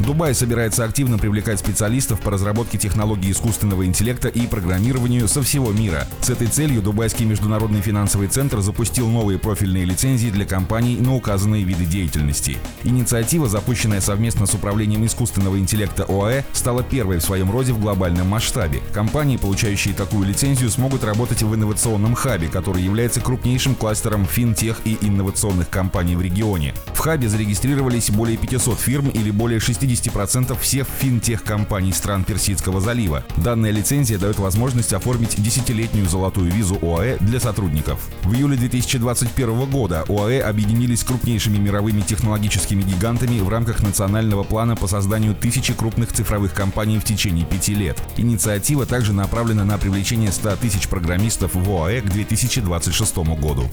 Дубай собирается активно привлекать специалистов по разработке технологий искусственного интеллекта и программированию со всего мира. С этой целью Дубайский международный финансовый центр запустил новые профильные лицензии для компаний на указанные виды деятельности. Инициатива, запущенная совместно с Управлением искусственного интеллекта ОАЭ, стала первой в своем роде в глобальном масштабе. Компании, получающие такую лицензию, смогут работать в инновационном хабе, который является крупнейшим кластером финтех и инновационных компаний в регионе. В хабе зарегистрировались более 500 фирм или более 60 50% всех финтех-компаний стран Персидского залива. Данная лицензия дает возможность оформить десятилетнюю золотую визу ОАЭ для сотрудников. В июле 2021 года ОАЭ объединились с крупнейшими мировыми технологическими гигантами в рамках национального плана по созданию тысячи крупных цифровых компаний в течение пяти лет. Инициатива также направлена на привлечение 100 тысяч программистов в ОАЭ к 2026 году.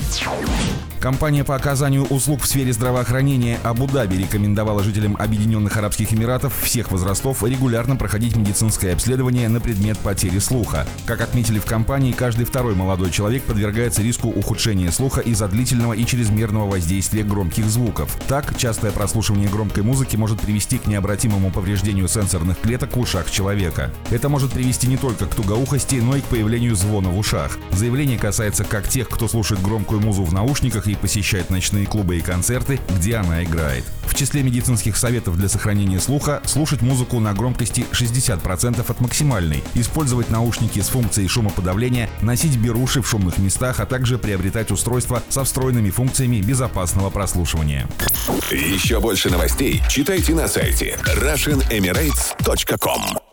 Компания по оказанию услуг в сфере здравоохранения Абу-Даби рекомендовала жителям Объединенных Арабских Эмиратов всех возрастов регулярно проходить медицинское обследование на предмет потери слуха. Как отметили в компании, каждый второй молодой человек подвергается риску ухудшения слуха из-за длительного и чрезмерного воздействия громких звуков. Так, частое прослушивание громкой музыки может привести к необратимому повреждению сенсорных клеток в ушах человека. Это может привести не только к тугоухости, но и к появлению звона в ушах. Заявление касается как тех, кто слушает громкую музу в наушниках, и посещает ночные клубы и концерты, где она играет. В числе медицинских советов для сохранения слуха слушать музыку на громкости 60% от максимальной, использовать наушники с функцией шумоподавления, носить беруши в шумных местах, а также приобретать устройства со встроенными функциями безопасного прослушивания. Еще больше новостей читайте на сайте RussianEmirates.com